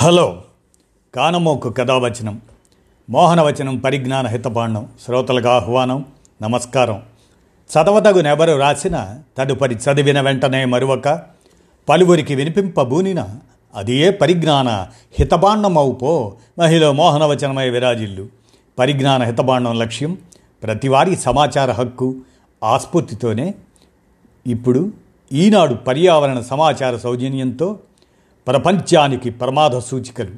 Hello. కానమోకు కథావచనం. మోహనవచనం పరిజ్ఞాన హితపాండం. శ్రోతలకు ఆహ్వానం. నమస్కారం. చదవదగునెవరు రాసిన తదుపరి చదివిన వెంటనే మరువక పలువురికి వినిపింపబూనిన అది ఏ పరిజ్ఞాన హితబాండమవుపో మహిళ మోహనవచనమై విరాజిల్లు. పరిజ్ఞాన హితపాండం లక్ష్యం ప్రతివారీ సమాచార హక్కు ఆస్ఫూర్తితోనే. ఇప్పుడు ఈనాడు పర్యావరణ సమాచార సౌజన్యంతో ప్రపంచానికి ప్రమాద సూచికలు.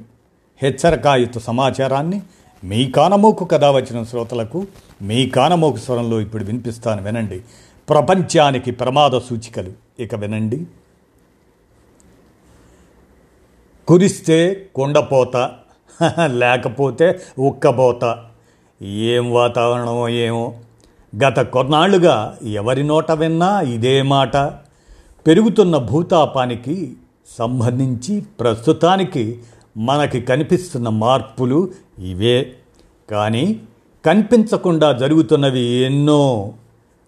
హెచ్చరికాయుత సమాచారాన్ని మీ కానమోకు కథ వచ్చిన శ్రోతలకు మీ కానమోకు స్వరంలో ఇప్పుడు వినిపిస్తాను వినండి. ప్రపంచానికి ప్రమాద సూచికలు. ఇక వినండి. కురిస్తే కొండపోత లేకపోతే ఉక్కబోత. ఏం వాతావరణమో ఏమో. గత కొన్నాళ్ళుగా ఎవరి నోట విన్నా ఇదే మాట. పెరుగుతున్న భూతాపానికి సంబంధించి ప్రస్తుతానికి మనకి కనిపిస్తున్న మార్పులు ఇవే. కానీ కనిపించకుండా జరుగుతున్నవి ఎన్నో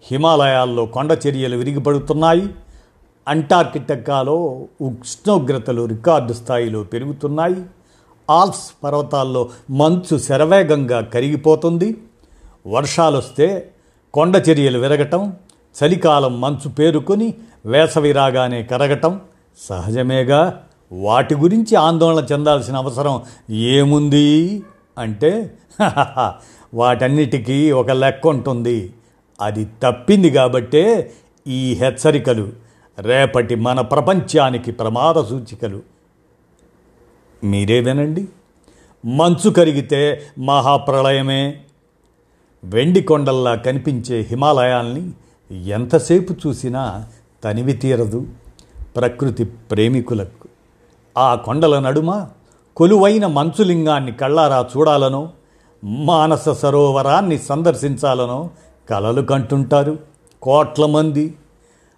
హిమాలయాల్లో కొండ చర్యలు విరిగిపడుతున్నాయి. అంటార్కిటిక్కాలో ఉష్ణోగ్రతలు రికార్డు స్థాయిలో పెరుగుతున్నాయి. ఆల్స్ పర్వతాల్లో మంచు శరవేగంగా కరిగిపోతుంది. వర్షాలు వస్తే కొండ చర్యలు విరగటం చలికాలం మంచు పేరుకొని వేసవి రాగానే కరగటం సహజమేగా వాటి గురించి ఆందోళన చెందాల్సిన అవసరం ఏముంది అంటే వాటన్నిటికీ ఒక లెక్క ఉంటుంది. అది తప్పింది కాబట్టే ఈ హెచ్చరికలు రేపటి మన ప్రపంచానికి ప్రమాద సూచికలు. మీరే వినండి. మంచు కరిగితే మహాప్రళయమే. వెండి కొండల్లా కనిపించే హిమాలయాల్ని ఎంతసేపు చూసినా తనివి తీరదు. ప్రకృతి ప్రేమికులకు. ఆ కొండల నడుమ కొలువైన మంచులింగాన్ని కళ్ళారా చూడాలనో మానస సరోవరాన్ని సందర్శించాలనో కలలు కంటుంటారు కోట్ల మంది.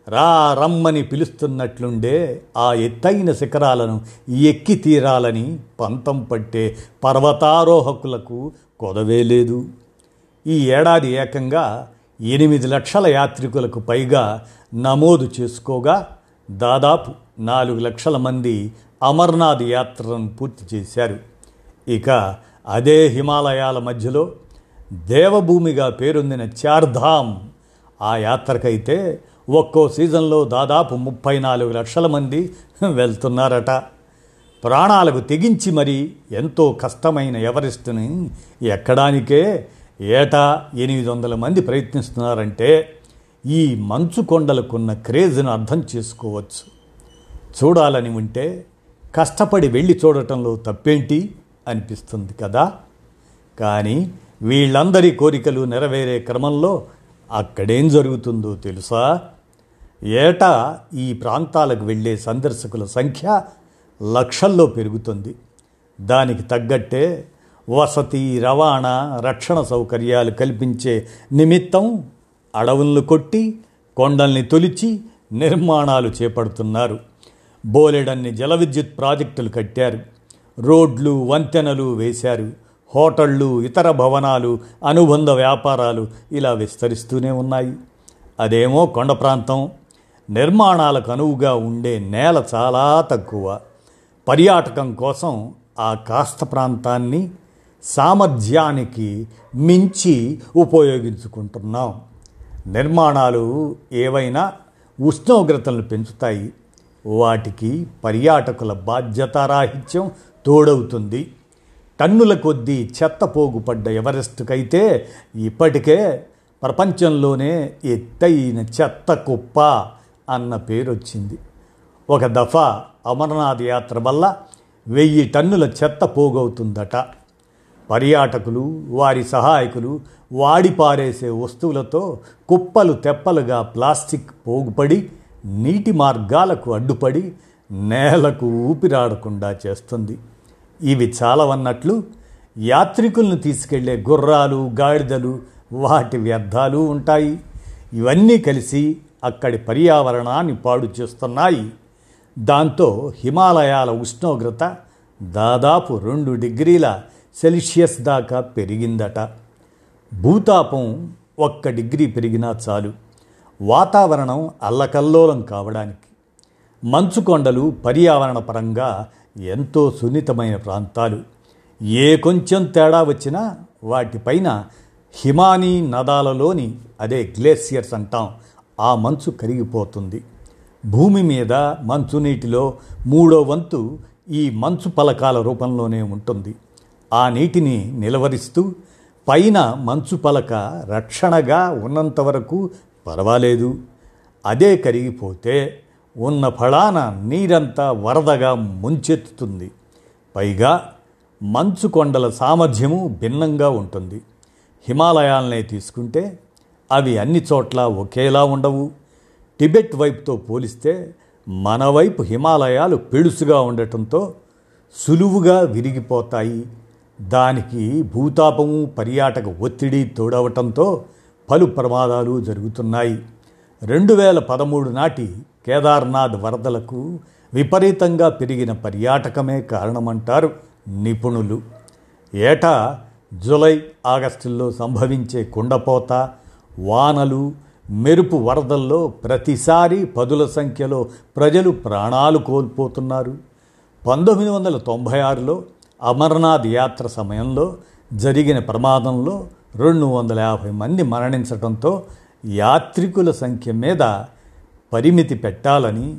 రా రమ్మని పిలుస్తున్నట్లుండే ఆ ఎత్తైన శిఖరాలను ఎక్కి తీరాలని పంతం పట్టే పర్వతారోహకులకు కొదవే లేదు. ఈ ఏడాది ఏకంగా ఎనిమిది లక్షల యాత్రికులకు పైగా నమోదు చేసుకోగా దాదాపు నాలుగు లక్షల మంది అమర్నాథ్ యాత్రను పూర్తి చేశారు. ఇక అదే హిమాలయాల మధ్యలో దేవభూమిగా పేరొందిన చార్ధామ్ ఆ యాత్రకైతే ఒక్కో సీజన్లో దాదాపు ముప్పై నాలుగు లక్షల మంది వెళ్తున్నారట. ప్రాణాలకు తెగించి మరి ఎంతో కష్టమైన ఎవరెస్ట్ని ఎక్కడానికే ఏటా ఎనిమిది వందల మంది ప్రయత్నిస్తున్నారంటే ఈ మంచు కొండలకున్న క్రేజ్ను అర్థం చేసుకోవచ్చు. చూడాలని ఉంటే కష్టపడి వెళ్ళి చూడటంలో తప్పేంటి? అనిపిస్తుంది కదా. కానీ వీళ్ళందరి కోరికలు నెరవేరే క్రమంలో అక్కడేం జరుగుతుందో తెలుసా? ఏటా ఈ ప్రాంతాలకు వెళ్ళే సందర్శకుల సంఖ్య లక్షల్లో పెరుగుతుంది. దానికి తగ్గట్టే వసతి రవాణా రక్షణ సౌకర్యాలు కల్పించే నిమిత్తం అడవులను కొట్టి కొండల్ని తొలిచి నిర్మాణాలు చేపడుతున్నారు. బోలెడన్ని జల విద్యుత్ ప్రాజెక్టులు కట్టారు. రోడ్లు వంతెనలు వేశారు. హోటళ్ళు ఇతర భవనాలు అనుబంధ వ్యాపారాలు ఇలా విస్తరిస్తూనే ఉన్నాయి. అదేమో కొండ ప్రాంతం. నిర్మాణాలకు అనువుగా ఉండే నేల చాలా తక్కువ. పర్యాటకం కోసం ఆ కాస్త ప్రాంతాన్ని సామర్థ్యానికి మించి ఉపయోగించుకుంటున్నాం. నిర్మాణాలు ఏవైనా ఉష్ణోగ్రతలను పెంచుతాయి. వాటికి పర్యాటకుల బాధ్యతారాహిత్యం తోడవుతుంది. టన్నుల కొద్దీ చెత్త పోగుపడ్డ ఎవరెస్ట్కైతే ఇప్పటికే ప్రపంచంలోనే ఎత్తైన చెత్త కుప్ప అన్న పేరు వచ్చింది ఒక దఫా అమర్నాథ్ యాత్ర వల్ల వెయ్యి టన్నుల చెత్త పోగవుతుందట. పర్యాటకులు వారి సహాయకులు వాడి పారేసే వస్తువులతో కుప్పలు తెప్పలుగా ప్లాస్టిక్ పోగుపడి నీటి మార్గాలకు అడ్డుపడి నేలకు ఊపిరాడకుండా చేస్తుంది. ఇవి చాలవన్నట్లు యాత్రికులను తీసుకెళ్ళే గుర్రాలు గాడిదలు వాటి వ్యర్థాలు ఉంటాయి. ఇవన్నీ కలిసి అక్కడి పర్యావరణాన్ని పాడు చేస్తున్నాయి. దాంతో హిమాలయాల ఉష్ణోగ్రత దాదాపు రెండు డిగ్రీల సెల్సియస్ దాకా పెరిగిందట. భూతాపం ఒక్క డిగ్రీ పెరిగినా చాలు. వాతావరణం అల్లకల్లోలం కావడానికి. మంచు కొండలు పర్యావరణ పరంగా ఎంతో సున్నితమైన ప్రాంతాలు. ఏ కొంచెం తేడా వచ్చినా వాటిపైన హిమానీ నదాలలోని అదే గ్లేసియర్స్ అంటాం. ఆ మంచు కరిగిపోతుంది. భూమి మీద మంచు నీటిలో మూడో వంతు ఈ మంచు పలకాల రూపంలోనే ఉంటుంది. ఆ నీటిని నిలవరిస్తూ పైన మంచు పలక రక్షణగా ఉన్నంత వరకు పర్వాలేదు. అదే కరిగిపోతే ఉన్న ఫళాన నీరంతా వరదగా ముంచెత్తుతుంది. పైగా మంచు కొండల సామర్థ్యము భిన్నంగా ఉంటుంది. హిమాలయాలనే తీసుకుంటే అవి అన్ని చోట్ల ఒకేలా ఉండవు. టిబెట్ వైపుతో పోలిస్తే మన వైపు హిమాలయాలు పెడుసుగా ఉండటంతో సులువుగా విరిగిపోతాయి. దానికి భూతాపము పర్యాటక ఒత్తిడి తోడవటంతో పలు ప్రమాదాలు జరుగుతున్నాయి. రెండు వేల పదమూడు నాటి కేదార్నాథ్ వరదలకు విపరీతంగా పెరిగిన పర్యాటకమే కారణమంటారు నిపుణులు. ఏటా జులై ఆగస్టుల్లో సంభవించే కుండపోత వానలు మెరుపు వరదల్లో ప్రతిసారి పదుల సంఖ్యలో ప్రజలు ప్రాణాలు కోల్పోతున్నారు. పంతొమ్మిది వందల తొంభై ఆరులో అమర్నాథ్ యాత్ర సమయంలో జరిగిన ప్రమాదంలో రెండు వందల యాభై మంది మరణించడంతో యాత్రికుల సంఖ్య మీద పరిమితి పెట్టాలని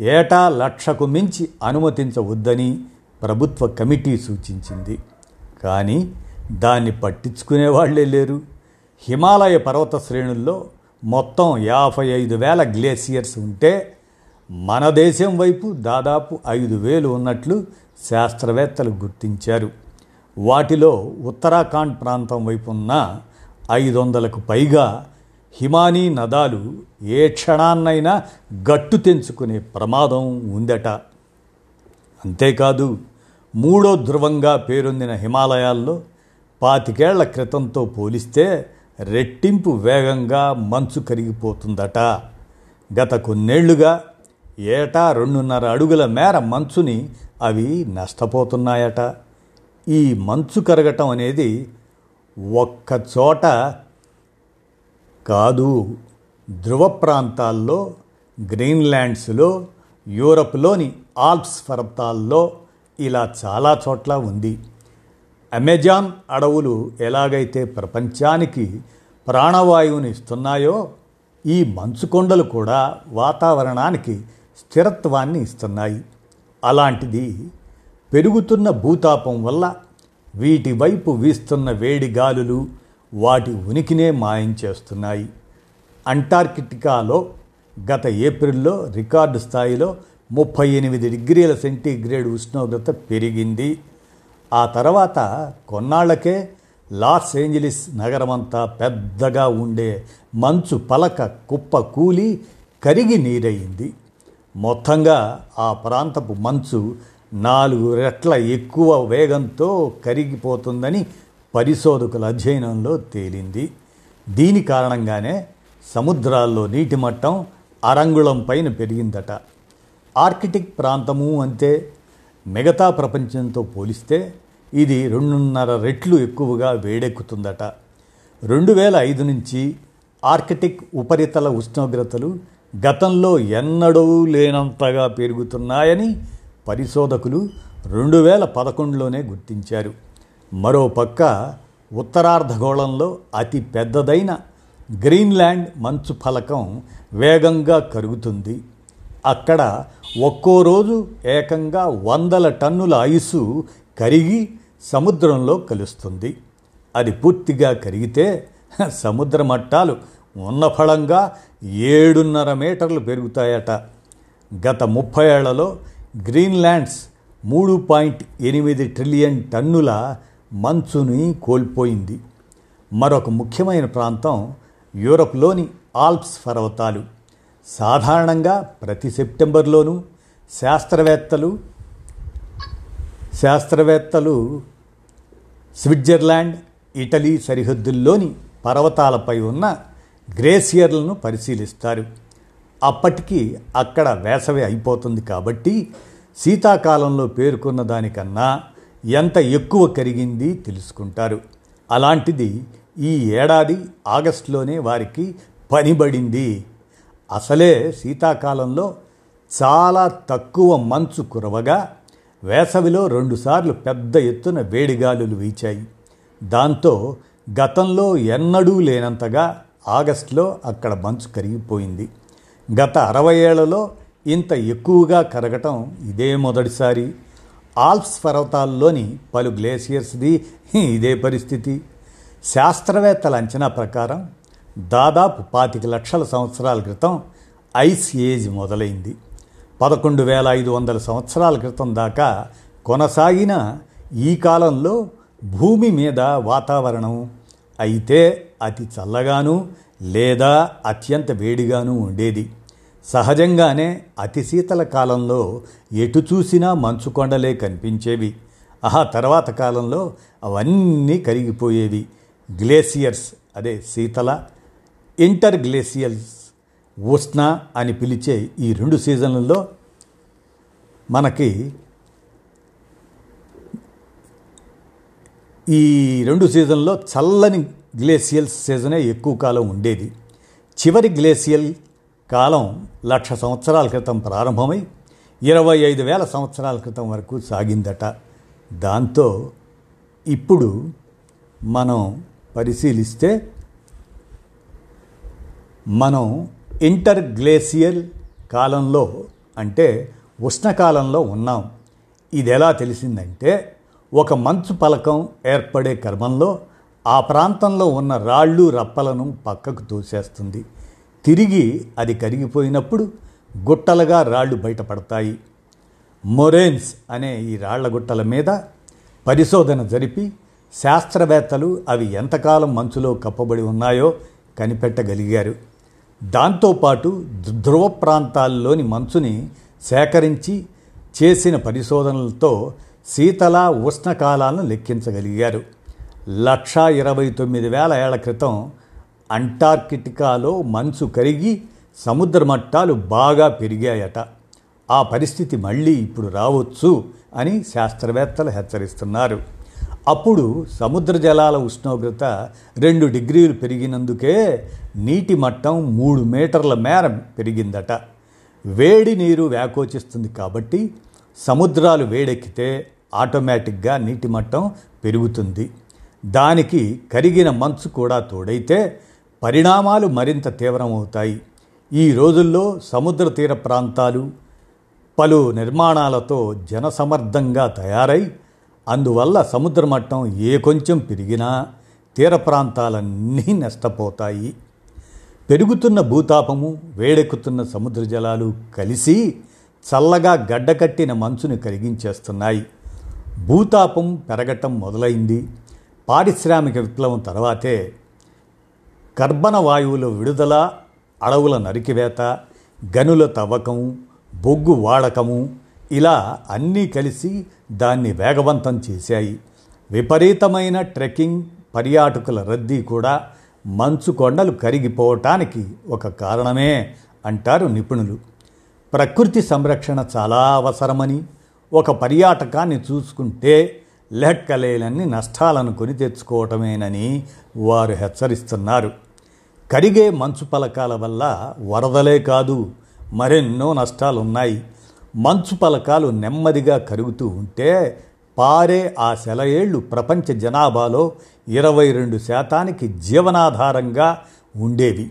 ఏటా లక్షకు మించి అనుమతించవద్దని ప్రభుత్వ కమిటీ సూచించింది. కానీ దాన్ని పట్టించుకునే వాళ్ళే లేరు. హిమాలయ పర్వత శ్రేణుల్లో మొత్తం యాభై ఐదు వేల గ్లేసియర్స్ ఉంటే మన దేశం వైపు దాదాపు ఐదు వేలు ఉన్నట్లు శాస్త్రవేత్తలు గుర్తించారు. వాటిలో ఉత్తరాఖండ్ ప్రాంతం వైపు ఉన్న ఐదు వందలకు పైగా హిమానీ నదాలు ఏ క్షణాన్నైనా గట్టు తెంచుకునే ప్రమాదం ఉందట. అంతేకాదు మూడో ధ్రువంగా పేరొందిన హిమాలయాల్లో పాతికేళ్ళ క్రితంతో పోలిస్తే రెట్టింపు వేగంగా మంచు కరిగిపోతుందట. గత కొన్నేళ్ళుగా ఏటా రెండున్నర అడుగుల మేర మంచుని అవి నష్టపోతున్నాయట. ఈ మంచు కరగటం అనేది ఒక్క చోట కాదు ధ్రువ ప్రాంతాల్లో గ్రీన్లాండ్స్లో యూరప్లోని ఆల్ప్స్ పర్వతాల్లో ఇలా చాలా చోట్ల ఉంది. అమెజాన్ అడవులు ఎలాగైతే ప్రపంచానికి ప్రాణవాయువుని ఇస్తున్నాయో ఈ మంచు కొండలు కూడా వాతావరణానికి స్థిరత్వాన్ని ఇస్తున్నాయి. అలాంటిది పెరుగుతున్న భూతాపం వల్ల వీటి వైపు వీస్తున్న వేడి గాలులు వాటి ఉనికినే మాయం చేస్తున్నాయి. అంటార్కిటికాలో గత ఏప్రిల్లో రికార్డు స్థాయిలో ముప్పై ఎనిమిది డిగ్రీల సెంటీగ్రేడ్ ఉష్ణోగ్రత పెరిగింది. ఆ తర్వాత కొన్నాళ్ళకే లాస్ ఏంజలిస్ నగరమంతా పెద్దగా ఉండే మంచు పలక కుప్ప కూలి కరిగి నీరయింది మొత్తంగా ఆ ప్రాంతపు మంచు నాలుగు రెట్ల ఎక్కువ వేగంతో కరిగిపోతుందని పరిశోధకుల అధ్యయనంలో తేలింది. దీని కారణంగానే సముద్రాల్లో నీటి మట్టం అరంగుళం పైన పెరిగిందట. ఆర్కిటిక్ ప్రాంతము అంతే మిగతా ప్రపంచంతో పోలిస్తే ఇది రెండున్నర రెట్లు ఎక్కువగా వేడెక్కుతుందట. రెండు వేల ఐదు నుంచి ఆర్కిటిక్ ఉపరితల ఉష్ణోగ్రతలు గతంలో ఎన్నడూ లేనంతగా పెరుగుతున్నాయని పరిశోధకులు రెండు వేల పదకొండులోనే గుర్తించారు. మరోపక్క ఉత్తరార్ధగోళంలో అతి పెద్దదైన గ్రీన్లాండ్ మంచు ఫలకం వేగంగా కరుగుతుంది. అక్కడ ఒక్కో రోజు ఏకంగా వందల టన్నుల ఐసు కరిగి సముద్రంలో కలుస్తుంది. అది పూర్తిగా కరిగితే సముద్ర మట్టాలు ఉన్న ఫలంగా ఏడున్నర మీటర్లు పెరుగుతాయట. గత ముప్పై ఏళ్ళలో గ్రీన్లాండ్స్ మూడు పాయింట్ ఎనిమిది ట్రిలియన్ టన్నుల మంచుని కోల్పోయింది. మరొక ముఖ్యమైన ప్రాంతం యూరప్లోని ఆల్ప్స్ పర్వతాలు. సాధారణంగా ప్రతి సెప్టెంబర్లోనూ శాస్త్రవేత్తలు శాస్త్రవేత్తలు స్విట్జర్లాండ్ ఇటలీ సరిహద్దుల్లోని పర్వతాలపై ఉన్న గ్రేసియర్లను పరిశీలిస్తారు. అప్పటికి అక్కడ వేసవి అయిపోతుంది కాబట్టి శీతాకాలంలో పేర్కొన్న దానికన్నా ఎంత ఎక్కువ కరిగింది తెలుసుకుంటారు. అలాంటిది ఈ ఏడాది ఆగస్టులోనే వారికి పనిబడింది. అసలే శీతాకాలంలో చాలా తక్కువ మంచు కురవగా వేసవిలో రెండుసార్లు పెద్ద ఎత్తున వేడిగాలులు వీచాయి. దాంతో గతంలో ఎన్నడూ లేనంతగా ఆగస్టులో అక్కడ మంచు కరిగిపోయింది. గత అరవై ఏళ్ళలో ఇంత ఎక్కువగా కరగటం ఇదే మొదటిసారి. ఆల్ప్స్ పర్వతాల్లోని పలు గ్లేసియర్స్ది ఇదే పరిస్థితి. శాస్త్రవేత్తల అంచనా ప్రకారం దాదాపు పాతిక లక్షల సంవత్సరాల క్రితం ఐస్ ఏజ్ మొదలైంది. పదకొండు వేల ఐదు వందల సంవత్సరాల క్రితం దాకా కొనసాగిన ఈ కాలంలో భూమి మీద వాతావరణం అయితే అతి చల్లగాను లేదా అత్యంత వేడిగాను ఉండేది. సహజంగానే అతి శీతల కాలంలో ఎటు చూసినా మంచు కొండలే కనిపించేవి. ఆ తర్వాత కాలంలో అవన్నీ కరిగిపోయేవి. గ్లేసియర్స్ అదే శీతల ఇంటర్ గ్లేసియల్స్ ఉష్ణ అని పిలిచే ఈ రెండు సీజన్లలో మనకి ఈ రెండు సీజన్లో చల్లని గ్లేసియల్ సీజనే ఎక్కువ కాలం ఉండేది. చివరి గ్లేసియల్ కాలం లక్ష సంవత్సరాల క్రితం ప్రారంభమై ఇరవై ఐదు వేల సంవత్సరాల క్రితం వరకు సాగిందట. దాంతో ఇప్పుడు మనం పరిశీలిస్తే మనం ఇంటర్ గ్లేసియల్ కాలంలో అంటే ఉష్ణకాలంలో ఉన్నాం. ఇది ఎలా తెలిసిందంటే ఒక మంచు పలకం ఏర్పడే క్రమంలో ఆ ప్రాంతంలో ఉన్న రాళ్ళు రప్పలను పక్కకు తోసేస్తుంది. తిరిగి అది కరిగిపోయినప్పుడు గుట్టలుగా రాళ్ళు బయటపడతాయి. మొరేన్స్ అనే ఈ రాళ్ళ గుట్టల మీద పరిశోధన జరిపి శాస్త్రవేత్తలు అవి ఎంతకాలం మంచులో కప్పబడి ఉన్నాయో కనిపెట్టగలిగారు. దాంతోపాటు ధ్రువ ప్రాంతాల్లోని మంచుని సేకరించి చేసిన పరిశోధనలతో శీతల ఉష్ణకాలాలను లెక్కించగలిగారు. లక్షా ఇరవై తొమ్మిది వేల ఏళ్ళ క్రితం అంటార్కిటికాలో మంచు కరిగి సముద్ర మట్టాలు బాగా పెరిగాయట. ఆ పరిస్థితి మళ్ళీ ఇప్పుడు రావచ్చు అని శాస్త్రవేత్తలు హెచ్చరిస్తున్నారు. అప్పుడు సముద్ర జలాల ఉష్ణోగ్రత రెండు డిగ్రీలు పెరిగినందుకే నీటి మట్టం మూడు మీటర్ల మేర పెరిగిందట. వేడి నీరు వ్యాకోచిస్తుంది కాబట్టి సముద్రాలు వేడెక్కితే ఆటోమేటిక్గా నీటి మట్టం పెరుగుతుంది. దానికి కరిగిన మంచు కూడా తోడైతే పరిణామాలు మరింత తీవ్రమవుతాయి. ఈ రోజుల్లో సముద్ర తీర ప్రాంతాలు పలు నిర్మాణాలతో జనసమర్థంగా తయారై అందువల్ల సముద్ర మట్టం ఏ కొంచెం పెరిగినా తీర ప్రాంతాలన్నీ నష్టపోతాయి. పెరుగుతున్న భూతాపము వేడెక్కుతున్న సముద్ర జలాలు కలిసి చల్లగా గడ్డకట్టిన మంచును కరిగించేస్తున్నాయి. భూతాపం పెరగటం మొదలైంది. పారిశ్రామిక విప్లవం తర్వాతే కర్బన వాయువుల విడుదల అడవుల నరికివేత గనుల తవ్వకం బొగ్గు వాడకము ఇలా అన్నీ కలిసి దాన్ని వేగవంతం చేశాయి. విపరీతమైన ట్రెక్కింగ్ పర్యాటకుల రద్దీ కూడా మంచు కొండలు కరిగిపోవటానికి ఒక కారణమే అంటారు నిపుణులు. ప్రకృతి సంరక్షణ చాలా అవసరమని ఒక పర్యాటకాన్ని చూసుకుంటే లెక్కలేనన్ని నష్టాలను కొని తెచ్చుకోవటమేనని వారు హెచ్చరిస్తున్నారు. కరిగే మంచు పలకాల వల్ల వరదలే కాదు మరెన్నో నష్టాలున్నాయి. మంచు పలకాలు నెమ్మదిగా కరుగుతూ ఉంటే పారే ఆ సెలయేళ్ళు ప్రపంచ జనాభాలో ఇరవై రెండు శాతానికి జీవనాధారంగా ఉండేవి.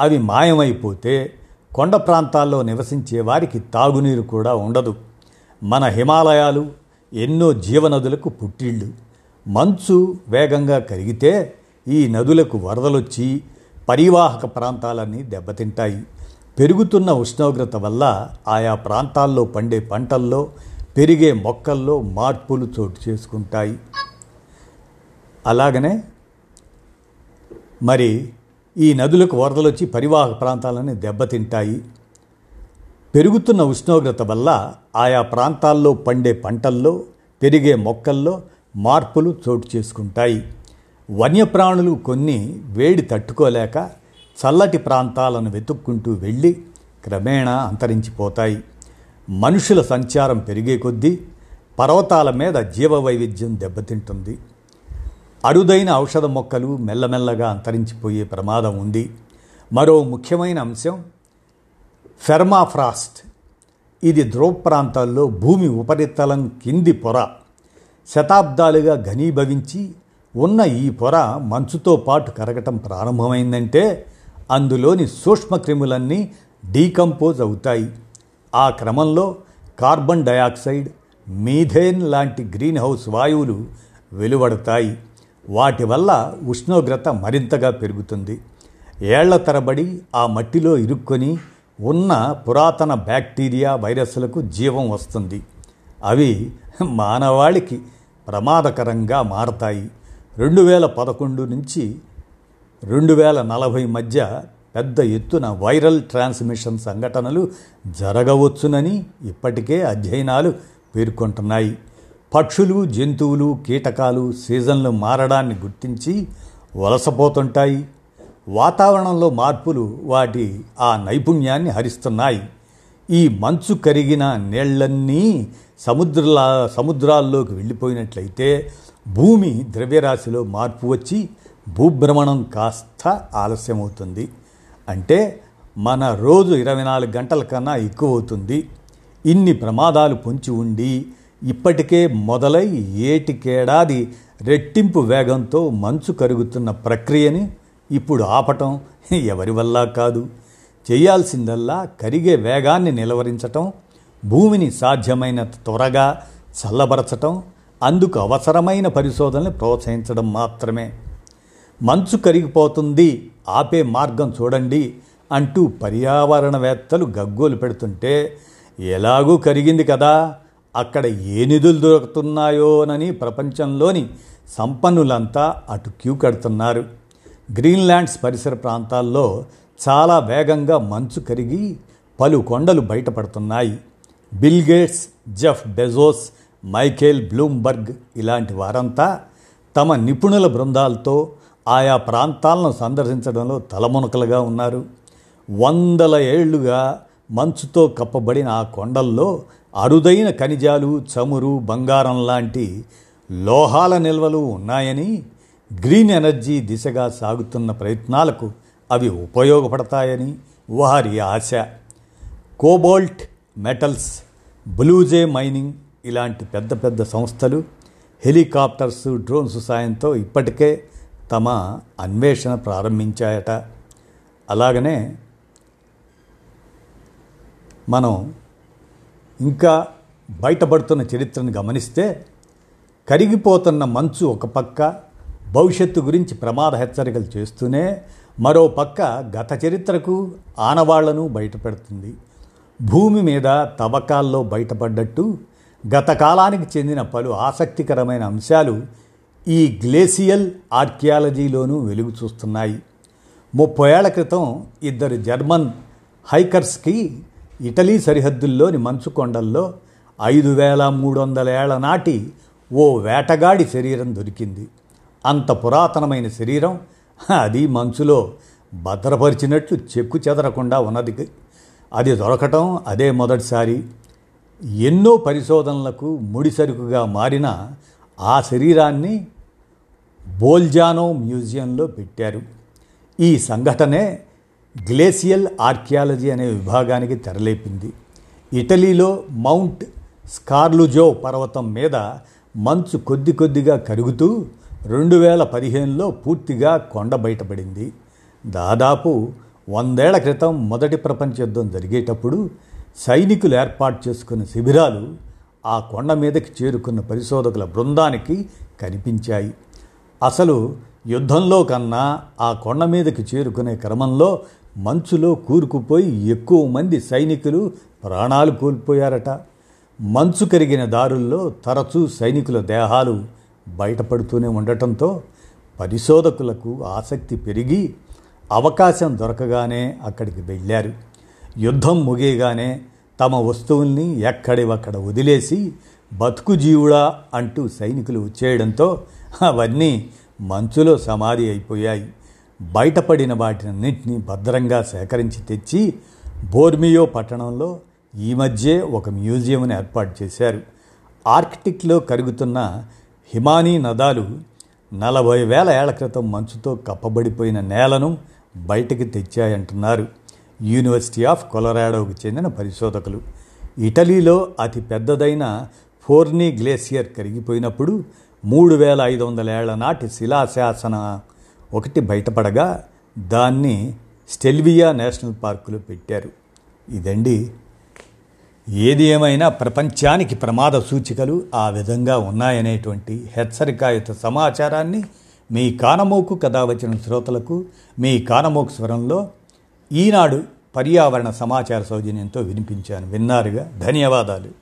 అవి మాయమైపోతే కొండ ప్రాంతాల్లో నివసించే వారికి తాగునీరు కూడా ఉండదు. మన హిమాలయాలు ఎన్నో జీవనదులకు పుట్టిళ్ళు. మంచు వేగంగా కరిగితే ఈ నదులకు వరదలొచ్చి పరివాహక ప్రాంతాలన్నీ దెబ్బతింటాయి. పెరుగుతున్న ఉష్ణోగ్రత వల్ల ఆయా ప్రాంతాల్లో పండే పంటల్లో పెరిగే మొక్కల్లో మార్పులు చోటు చేసుకుంటాయి. అలాగనే మరి ఈ నదులకు వరదలు వచ్చి పరివాహక ప్రాంతాలని దెబ్బతింటాయి. పెరుగుతున్న ఉష్ణోగ్రత వల్ల ఆయా ప్రాంతాల్లో పండే పంటల్లో పెరిగే మొక్కల్లో మార్పులు చోటు చేసుకుంటాయి. వన్యప్రాణులు కొన్ని వేడి తట్టుకోలేక చల్లటి ప్రాంతాలను వెతుక్కుంటూ వెళ్ళి క్రమేణా అంతరించిపోతాయి. మనుషుల సంచారం పెరిగే కొద్దీ పర్వతాల మీద జీవ వైవిధ్యం దెబ్బతింటుంది. అరుదైన ఔషధ మొక్కలు మెల్లమెల్లగా అంతరించిపోయే ప్రమాదం ఉంది. మరో ముఖ్యమైన అంశం ఫెర్మాఫ్రాస్ట్. ఇది ధ్రువ ప్రాంతాల్లో భూమి ఉపరితలం కింది పొర. శతాబ్దాలుగా ఘనీభవించి ఉన్న ఈ పొర మంచుతో పాటు కరగటం ప్రారంభమైందంటే అందులోని సూక్ష్మక్రిములన్నీ డీకంపోజ్ అవుతాయి. ఆ క్రమంలో కార్బన్ డయాక్సైడ్ మీథేన్ లాంటి గ్రీన్ హౌస్ వాయువులు వెలువడతాయి. వాటి వల్ల ఉష్ణోగ్రత మరింతగా పెరుగుతుంది. ఏళ్ళ తరబడి ఆ మట్టిలో ఇరుక్కొని ఉన్న పురాతన బ్యాక్టీరియా వైరస్లకు జీవం వస్తుంది. అవి మానవాళికి ప్రమాదకరంగా మారతాయి. రెండు వేల పదకొండు నుంచి రెండు వేల నలభై మధ్య పెద్ద ఎత్తున వైరల్ ట్రాన్స్మిషన్ సంఘటనలు జరగవచ్చునని ఇప్పటికే అధ్యయనాలు పేర్కొంటున్నాయి. పక్షులు జంతువులు కీటకాలు సీజన్లు మారడాన్ని గుర్తించి వలసపోతుంటాయి. వాతావరణంలో మార్పులు వాటి ఆ నైపుణ్యాన్ని హరిస్తున్నాయి. ఈ మంచు కరిగిన నీళ్ళన్నీ సముద్రలా సముద్రాల్లోకి వెళ్ళిపోయినట్లయితే భూమి ద్రవ్యరాశిలో మార్పు వచ్చి భూభ్రమణం కాస్త ఆలస్యమవుతుంది. అంటే మన రోజు ఇరవై నాలుగు గంటల కన్నా ఎక్కువ అవుతుంది ఇన్ని ప్రమాదాలు పొంచి ఉండి ఇప్పటికే మొదలై ఏటికేడాది రెట్టింపు వేగంతో మంచు కరుగుతున్న ప్రక్రియని ఇప్పుడు ఆపటం ఎవరి వల్ల కాదు. చేయాల్సిందల్లా కరిగే వేగాన్ని నిలవరించటం భూమిని సాధ్యమైన త్వరగా చల్లబరచటం అందుకు అవసరమైన పరిశోధనలు ప్రోత్సహించడం మాత్రమే. మంచు కరిగిపోతుంది ఆపే మార్గం చూడండి అంటూ పర్యావరణవేత్తలు గగ్గోలు పెడుతుంటే ఎలాగూ కరిగింది కదా? అక్కడ ఏ నిధులు దొరుకుతున్నాయోనని ప్రపంచంలోని సంపన్నులంతా అటు క్యూ కడుతున్నారు. గ్రీన్లాండ్స్ పరిసర ప్రాంతాల్లో చాలా వేగంగా మంచు కరిగి పలు కొండలు బయటపడుతున్నాయి. Bill Gates Jeff Bezos Michael Bloomberg ఇలాంటి వారంతా తమ నిపుణుల బృందాలతో ఆయా ప్రాంతాలను సందర్శించడంలో తలమునకలుగా ఉన్నారు. వందల ఏళ్ళుగా మంచుతో కప్పబడిన ఆ కొండల్లో అరుదైన ఖనిజాలు చమురు బంగారం లాంటి లోహాల నిల్వలు ఉన్నాయని గ్రీన్ ఎనర్జీ దిశగా సాగుతున్న ప్రయత్నాలకు అవి ఉపయోగపడతాయని వారి ఆశ. కోబోల్ట్ మెటల్స్ బ్లూజే మైనింగ్ ఇలాంటి పెద్ద పెద్ద సంస్థలు హెలికాప్టర్స్ డ్రోన్స్ సాయంతో ఇప్పటికే తమ అన్వేషణ ప్రారంభించాయట. అలాగనే మనం ఇంకా బయటపడుతున్న చరిత్రను గమనిస్తే కరిగిపోతున్న మంచు ఒక పక్క భవిష్యత్తు గురించి ప్రమాద హెచ్చరికలు చేస్తూనే మరో పక్క గత చరిత్రకు ఆనవాళ్ళను బయటపెడుతుంది. భూమి మీద తవ్వకాల్లో బయటపడ్డట్టు గత కాలానికి చెందిన పలు ఆసక్తికరమైన అంశాలు ఈ గ్లేసియల్ ఆర్కియాలజీలోనూ వెలుగు చూస్తున్నాయి. ముప్పై ఏళ్ళ క్రితం ఇద్దరు జర్మన్ హైకర్స్కి ఇటలీ సరిహద్దుల్లోని మంచు కొండల్లో ఐదు వేల మూడు వందల ఏళ్ళ నాటి ఓ వేటగాడి శరీరం దొరికింది. అంత పురాతనమైన శరీరం అది మంచులో భద్రపరిచినట్లు చెక్కు చెదరకుండా ఉన్నది. అది దొరకటం అదే మొదటిసారి. ఎన్నో పరిశోధనలకు ముడిసరుకుగా మారిన ఆ శరీరాన్ని బోల్జానో మ్యూజియంలో పెట్టారు. ఈ సంఘటనే గ్లేసియల్ ఆర్కియాలజీ అనే విభాగానికి తెరలేపింది. ఇటలీలో మౌంట్ స్కార్లుజో పర్వతం మీద మంచు కొద్ది కొద్దిగా కరుగుతూ రెండు వేల పదిహేనులో పూర్తిగా కొండ బయటపడింది. దాదాపు వందేళ్ళ క్రితం మొదటి ప్రపంచ యుద్ధం జరిగేటప్పుడు సైనికులు ఏర్పాటు చేసుకున్న శిబిరాలు ఆ కొండ మీదకి చేరుకున్న పరిశోధకుల బృందానికి కనిపించాయి. అసలు యుద్ధంలో కన్నా ఆ కొండ మీదకి చేరుకునే క్రమంలో మంచులో కూరుకుపోయి ఎక్కువ మంది సైనికులు ప్రాణాలు కోల్పోయారట. మంచు కరిగిన దారుల్లో తరచూ సైనికుల దేహాలు బయటపడుతూనే ఉండటంతో పరిశోధకులకు ఆసక్తి పెరిగి అవకాశం దొరకగానే అక్కడికి వెళ్ళారు. యుద్ధం ముగియగానే తమ వస్తువుల్ని ఎక్కడివక్కడ వదిలేసి బతుకు జీవుడా అంటూ సైనికులు వచ్చేయడంతో అవన్నీ మంచులో సమాధి అయిపోయాయి. బయటపడిన వాటినన్నింటినీ భద్రంగా సేకరించి తెచ్చి బోర్మియో పట్టణంలో ఈ మధ్యే ఒక మ్యూజియంని ఏర్పాటు చేశారు. ఆర్కిటిక్లో కరుగుతున్న హిమానీ నదాలు నలభై వేల ఏళ్ళ క్రితం మంచుతో కప్పబడిపోయిన నేలను బయటకు తెచ్చాయంటున్నారు యూనివర్సిటీ ఆఫ్ కొలరాడోకు చెందిన పరిశోధకులు. ఇటలీలో అతి పెద్దదైన ఫోర్నీ గ్లేసియర్ కరిగిపోయినప్పుడు మూడు వేల ఐదు వందల ఏళ్ళ నాటి శిలాశాసన ఒకటి బయటపడగా దాన్ని స్టెల్వియా నేషనల్ పార్కులో పెట్టారు. ఇదండి ఏది ఏమైనా ప్రపంచానికి ప్రమాద సూచికలు ఆ విధంగా ఉన్నాయనేటువంటి హెచ్చరికాయుత సమాచారాన్ని మీ కానమోకు కథ వచ్చిన శ్రోతలకు మీ కానమోకు స్వరంలో ఈనాడు పర్యావరణ సమాచార సౌజన్యంతో వినిపించాను. విన్నారుగా? ధన్యవాదాలు.